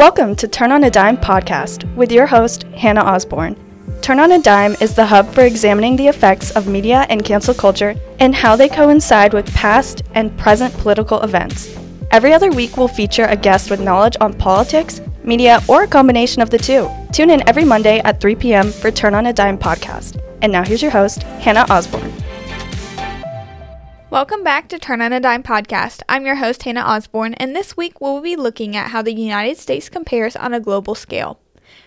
Welcome to Turn on a Dime podcast with your host, Hannah Osborne. Turn on a Dime is the hub for examining the effects of media and cancel culture and how they coincide with past and present political events. Every other week, we'll feature a guest with knowledge on politics, media, or a combination of the two. Tune in every Monday at 3 p.m. for Turn on a Dime podcast. And now here's your host, Hannah Osborne. Welcome back to Turn on a Dime podcast. I'm your host, Hannah Osborne, and this week we'll be looking at how the United States compares on a global scale.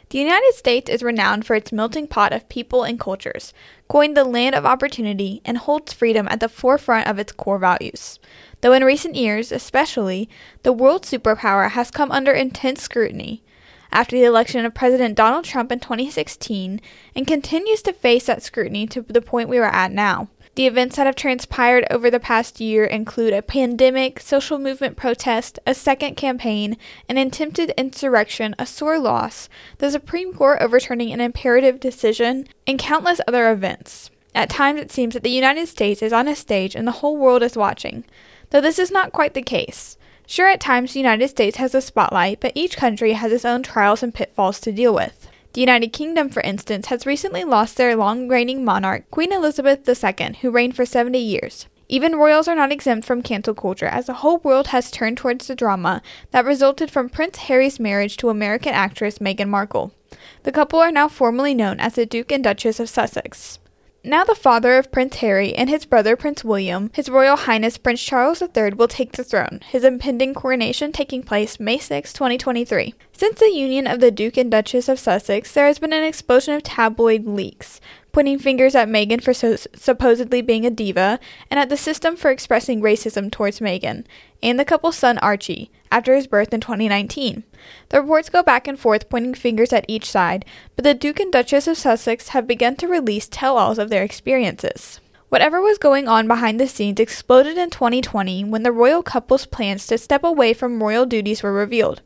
The United States is renowned for its melting pot of people and cultures, coined the land of opportunity, and holds freedom at the forefront of its core values. Though in recent years, especially, the world superpower has come under intense scrutiny after the election of President Donald Trump in 2016 and continues to face that scrutiny to the point we are at now. The events that have transpired over the past year include a pandemic, social movement protest, a second campaign, an attempted insurrection, a sore loss, the Supreme Court overturning an imperative decision, and countless other events. At times, it seems that the United States is on a stage and the whole world is watching, though this is not quite the case. Sure, at times the United States has the spotlight, but each country has its own trials and pitfalls to deal with. The United Kingdom, for instance, has recently lost their long reigning monarch, Queen Elizabeth II, who reigned for 70 years. Even royals are not exempt from cancel culture, as the whole world has turned towards the drama that resulted from Prince Harry's marriage to American actress Meghan Markle. The couple are now formally known as the Duke and Duchess of Sussex. Now, the father of Prince Harry and his brother Prince William, His Royal Highness Prince Charles III, will take the throne, his impending coronation taking place May 6, 2023. Since the union of the Duke and Duchess of Sussex, there has been an explosion of tabloid leaks, pointing fingers at Meghan for so- supposedly being a diva, and at the system for expressing racism towards Meghan, and the couple's son Archie, after his birth in 2019. The reports go back and forth, pointing fingers at each side, but the Duke and Duchess of Sussex have begun to release tell alls of their experiences. Whatever was going on behind the scenes exploded in 2020 when the royal couple's plans to step away from royal duties were revealed.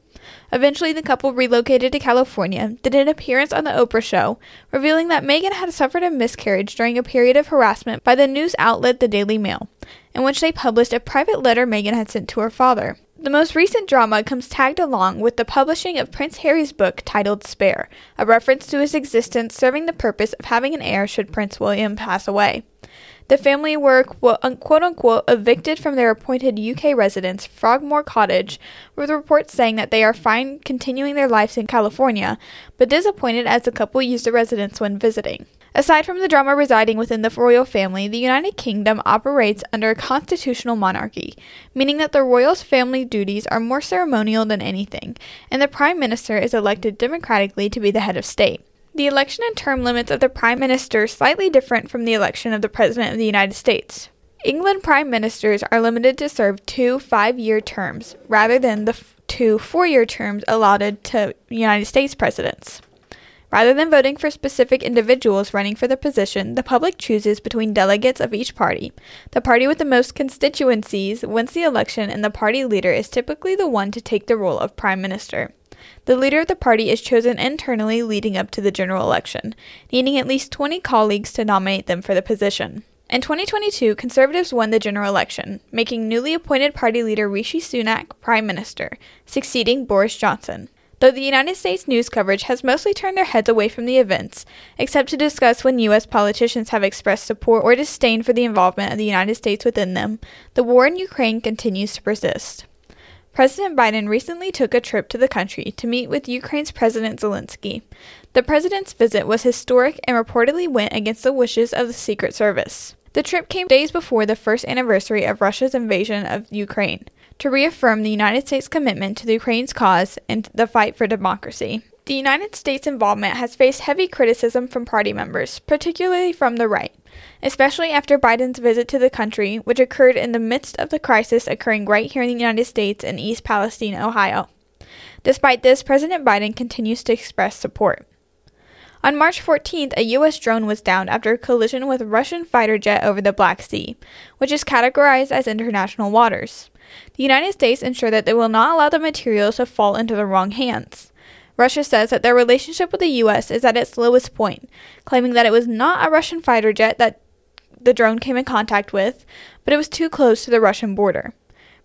Eventually, the couple relocated to California, did an appearance on The Oprah Show, revealing that Meghan had suffered a miscarriage during a period of harassment by the news outlet The Daily Mail, in which they published a private letter Meghan had sent to her father. The most recent drama comes tagged along with the publishing of Prince Harry's book titled Spare, a reference to his existence serving the purpose of having an heir should Prince William pass away. The family were quote unquote evicted from their appointed UK residence, Frogmore Cottage, with reports saying that they are fine continuing their lives in California, but disappointed as the couple used the residence when visiting. Aside from the drama residing within the royal family, the United Kingdom operates under a constitutional monarchy, meaning that the royals' family duties are more ceremonial than anything, and the prime minister is elected democratically to be the head of state. The election and term limits of the Prime Minister are slightly different from the election of the President of the United States. England Prime Ministers are limited to serve two five year terms rather than the f- two four year terms allotted to United States presidents. Rather than voting for specific individuals running for the position, the public chooses between delegates of each party. The party with the most constituencies wins the election, and the party leader is typically the one to take the role of Prime Minister. The leader of the party is chosen internally leading up to the general election, needing at least 20 colleagues to nominate them for the position. In 2022, Conservatives won the general election, making newly appointed party leader Rishi Sunak prime minister, succeeding Boris Johnson. Though the United States news coverage has mostly turned their heads away from the events, except to discuss when U.S. politicians have expressed support or disdain for the involvement of the United States within them, the war in Ukraine continues to persist. President Biden recently took a trip to the country to meet with Ukraine's President Zelensky. The president's visit was historic and reportedly went against the wishes of the Secret Service. The trip came days before the first anniversary of Russia's invasion of Ukraine to reaffirm the United States' commitment to the Ukraine's cause and the fight for democracy. The United States' involvement has faced heavy criticism from party members, particularly from the right, especially after Biden's visit to the country, which occurred in the midst of the crisis occurring right here in the United States in East Palestine, Ohio. Despite this, President Biden continues to express support. On March 14th, a U.S. drone was downed after a collision with a Russian fighter jet over the Black Sea, which is categorized as international waters. The United States ensured that they will not allow the materials to fall into the wrong hands. Russia says that their relationship with the U.S. is at its lowest point, claiming that it was not a Russian fighter jet that the drone came in contact with, but it was too close to the Russian border.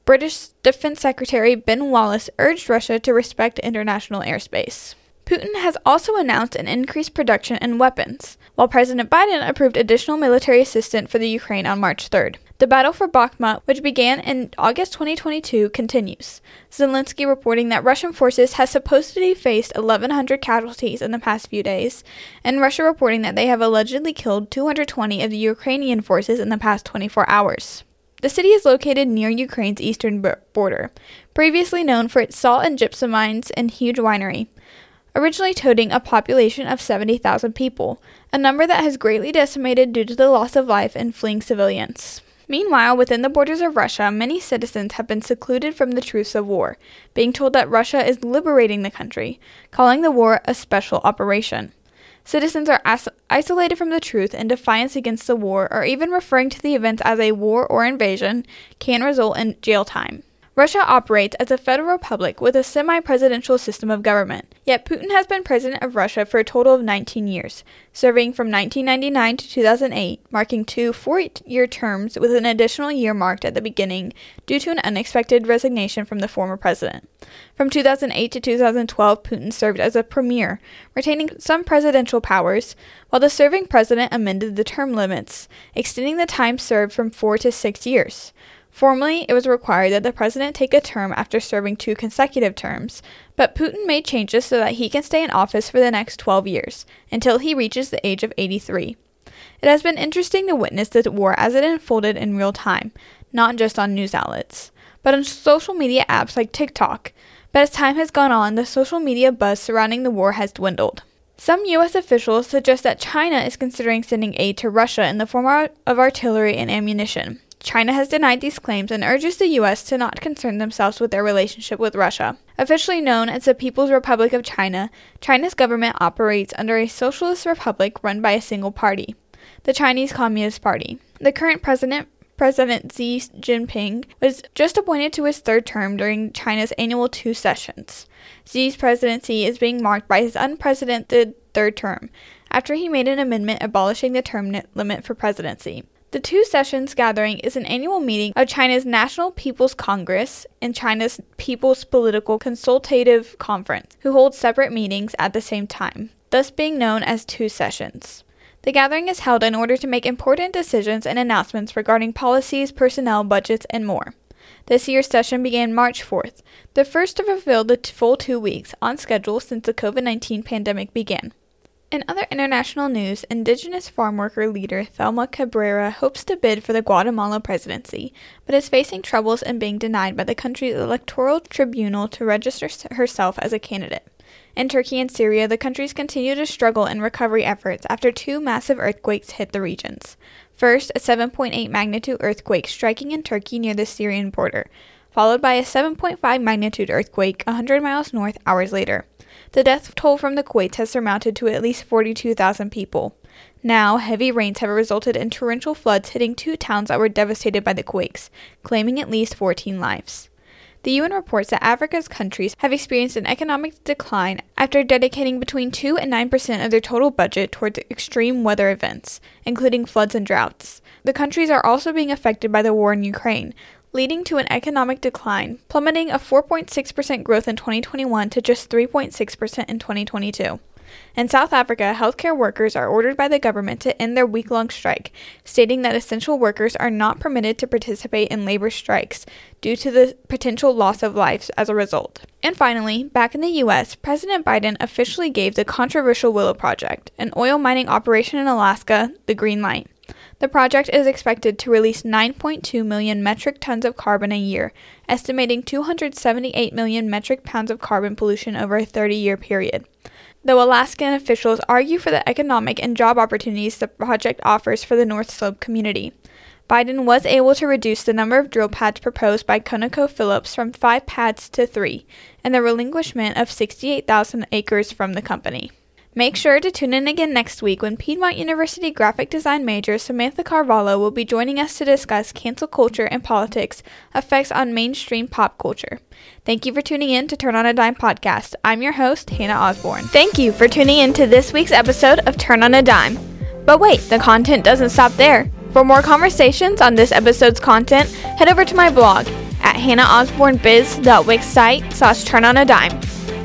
British Defense Secretary Ben Wallace urged Russia to respect international airspace. Putin has also announced an increased production in weapons, while President Biden approved additional military assistance for the Ukraine on March 3rd. The battle for Bakhmut, which began in August 2022, continues. Zelensky reporting that Russian forces have supposedly faced 1,100 casualties in the past few days, and Russia reporting that they have allegedly killed 220 of the Ukrainian forces in the past 24 hours. The city is located near Ukraine's eastern border, previously known for its salt and gypsum mines and huge winery originally toting a population of 70,000 people, a number that has greatly decimated due to the loss of life and fleeing civilians. Meanwhile, within the borders of Russia, many citizens have been secluded from the truce of war, being told that Russia is liberating the country, calling the war a special operation. Citizens are as- isolated from the truth in defiance against the war, or even referring to the events as a war or invasion can result in jail time. Russia operates as a federal republic with a semi presidential system of government. Yet Putin has been president of Russia for a total of 19 years, serving from 1999 to 2008, marking two four year terms with an additional year marked at the beginning due to an unexpected resignation from the former president. From 2008 to 2012, Putin served as a premier, retaining some presidential powers, while the serving president amended the term limits, extending the time served from four to six years. Formally, it was required that the president take a term after serving two consecutive terms, but Putin made changes so that he can stay in office for the next 12 years, until he reaches the age of 83. It has been interesting to witness the war as it unfolded in real time, not just on news outlets, but on social media apps like TikTok. But as time has gone on, the social media buzz surrounding the war has dwindled. Some U.S. officials suggest that China is considering sending aid to Russia in the form of artillery and ammunition. China has denied these claims and urges the U.S. to not concern themselves with their relationship with Russia. Officially known as the People's Republic of China, China's government operates under a socialist republic run by a single party, the Chinese Communist Party. The current president, President Xi Jinping, was just appointed to his third term during China's annual two sessions. Xi's presidency is being marked by his unprecedented third term, after he made an amendment abolishing the term limit for presidency. The Two Sessions Gathering is an annual meeting of China's National People's Congress and China's People's Political Consultative Conference, who hold separate meetings at the same time, thus being known as Two Sessions. The gathering is held in order to make important decisions and announcements regarding policies, personnel, budgets, and more. This year's session began March 4th, the first to fulfill the full two weeks on schedule since the COVID 19 pandemic began. In other international news, indigenous farm worker leader Thelma Cabrera hopes to bid for the Guatemala presidency, but is facing troubles and being denied by the country's electoral tribunal to register herself as a candidate. In Turkey and Syria, the countries continue to struggle in recovery efforts after two massive earthquakes hit the regions. First, a 7.8 magnitude earthquake striking in Turkey near the Syrian border, followed by a 7.5 magnitude earthquake 100 miles north hours later. The death toll from the quakes has surmounted to at least 42,000 people. Now, heavy rains have resulted in torrential floods hitting two towns that were devastated by the quakes, claiming at least 14 lives. The UN reports that Africa's countries have experienced an economic decline after dedicating between 2 and 9% of their total budget towards extreme weather events, including floods and droughts. The countries are also being affected by the war in Ukraine, leading to an economic decline, plummeting a 4.6% growth in 2021 to just 3.6% in 2022. In South Africa, healthcare workers are ordered by the government to end their week long strike, stating that essential workers are not permitted to participate in labor strikes due to the potential loss of lives as a result. And finally, back in the U.S., President Biden officially gave the controversial Willow Project, an oil mining operation in Alaska, the green light. The project is expected to release 9.2 million metric tons of carbon a year, estimating 278 million metric pounds of carbon pollution over a 30 year period. Though Alaskan officials argue for the economic and job opportunities the project offers for the North Slope community, Biden was able to reduce the number of drill pads proposed by ConocoPhillips from five pads to three, and the relinquishment of 68,000 acres from the company. Make sure to tune in again next week when Piedmont University graphic design major Samantha Carvalho will be joining us to discuss cancel culture and politics effects on mainstream pop culture. Thank you for tuning in to Turn on a Dime podcast. I'm your host, Hannah Osborne. Thank you for tuning in to this week's episode of Turn on a Dime. But wait, the content doesn't stop there. For more conversations on this episode's content, head over to my blog at hannahosbornebiz.wix site slash turn on a dime.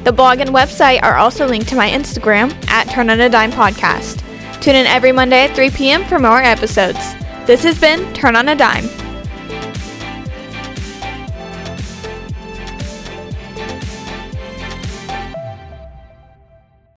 The blog and website are also linked to my Instagram at Turn on a Dime Podcast. Tune in every Monday at 3 p.m. for more episodes. This has been Turn on a Dime.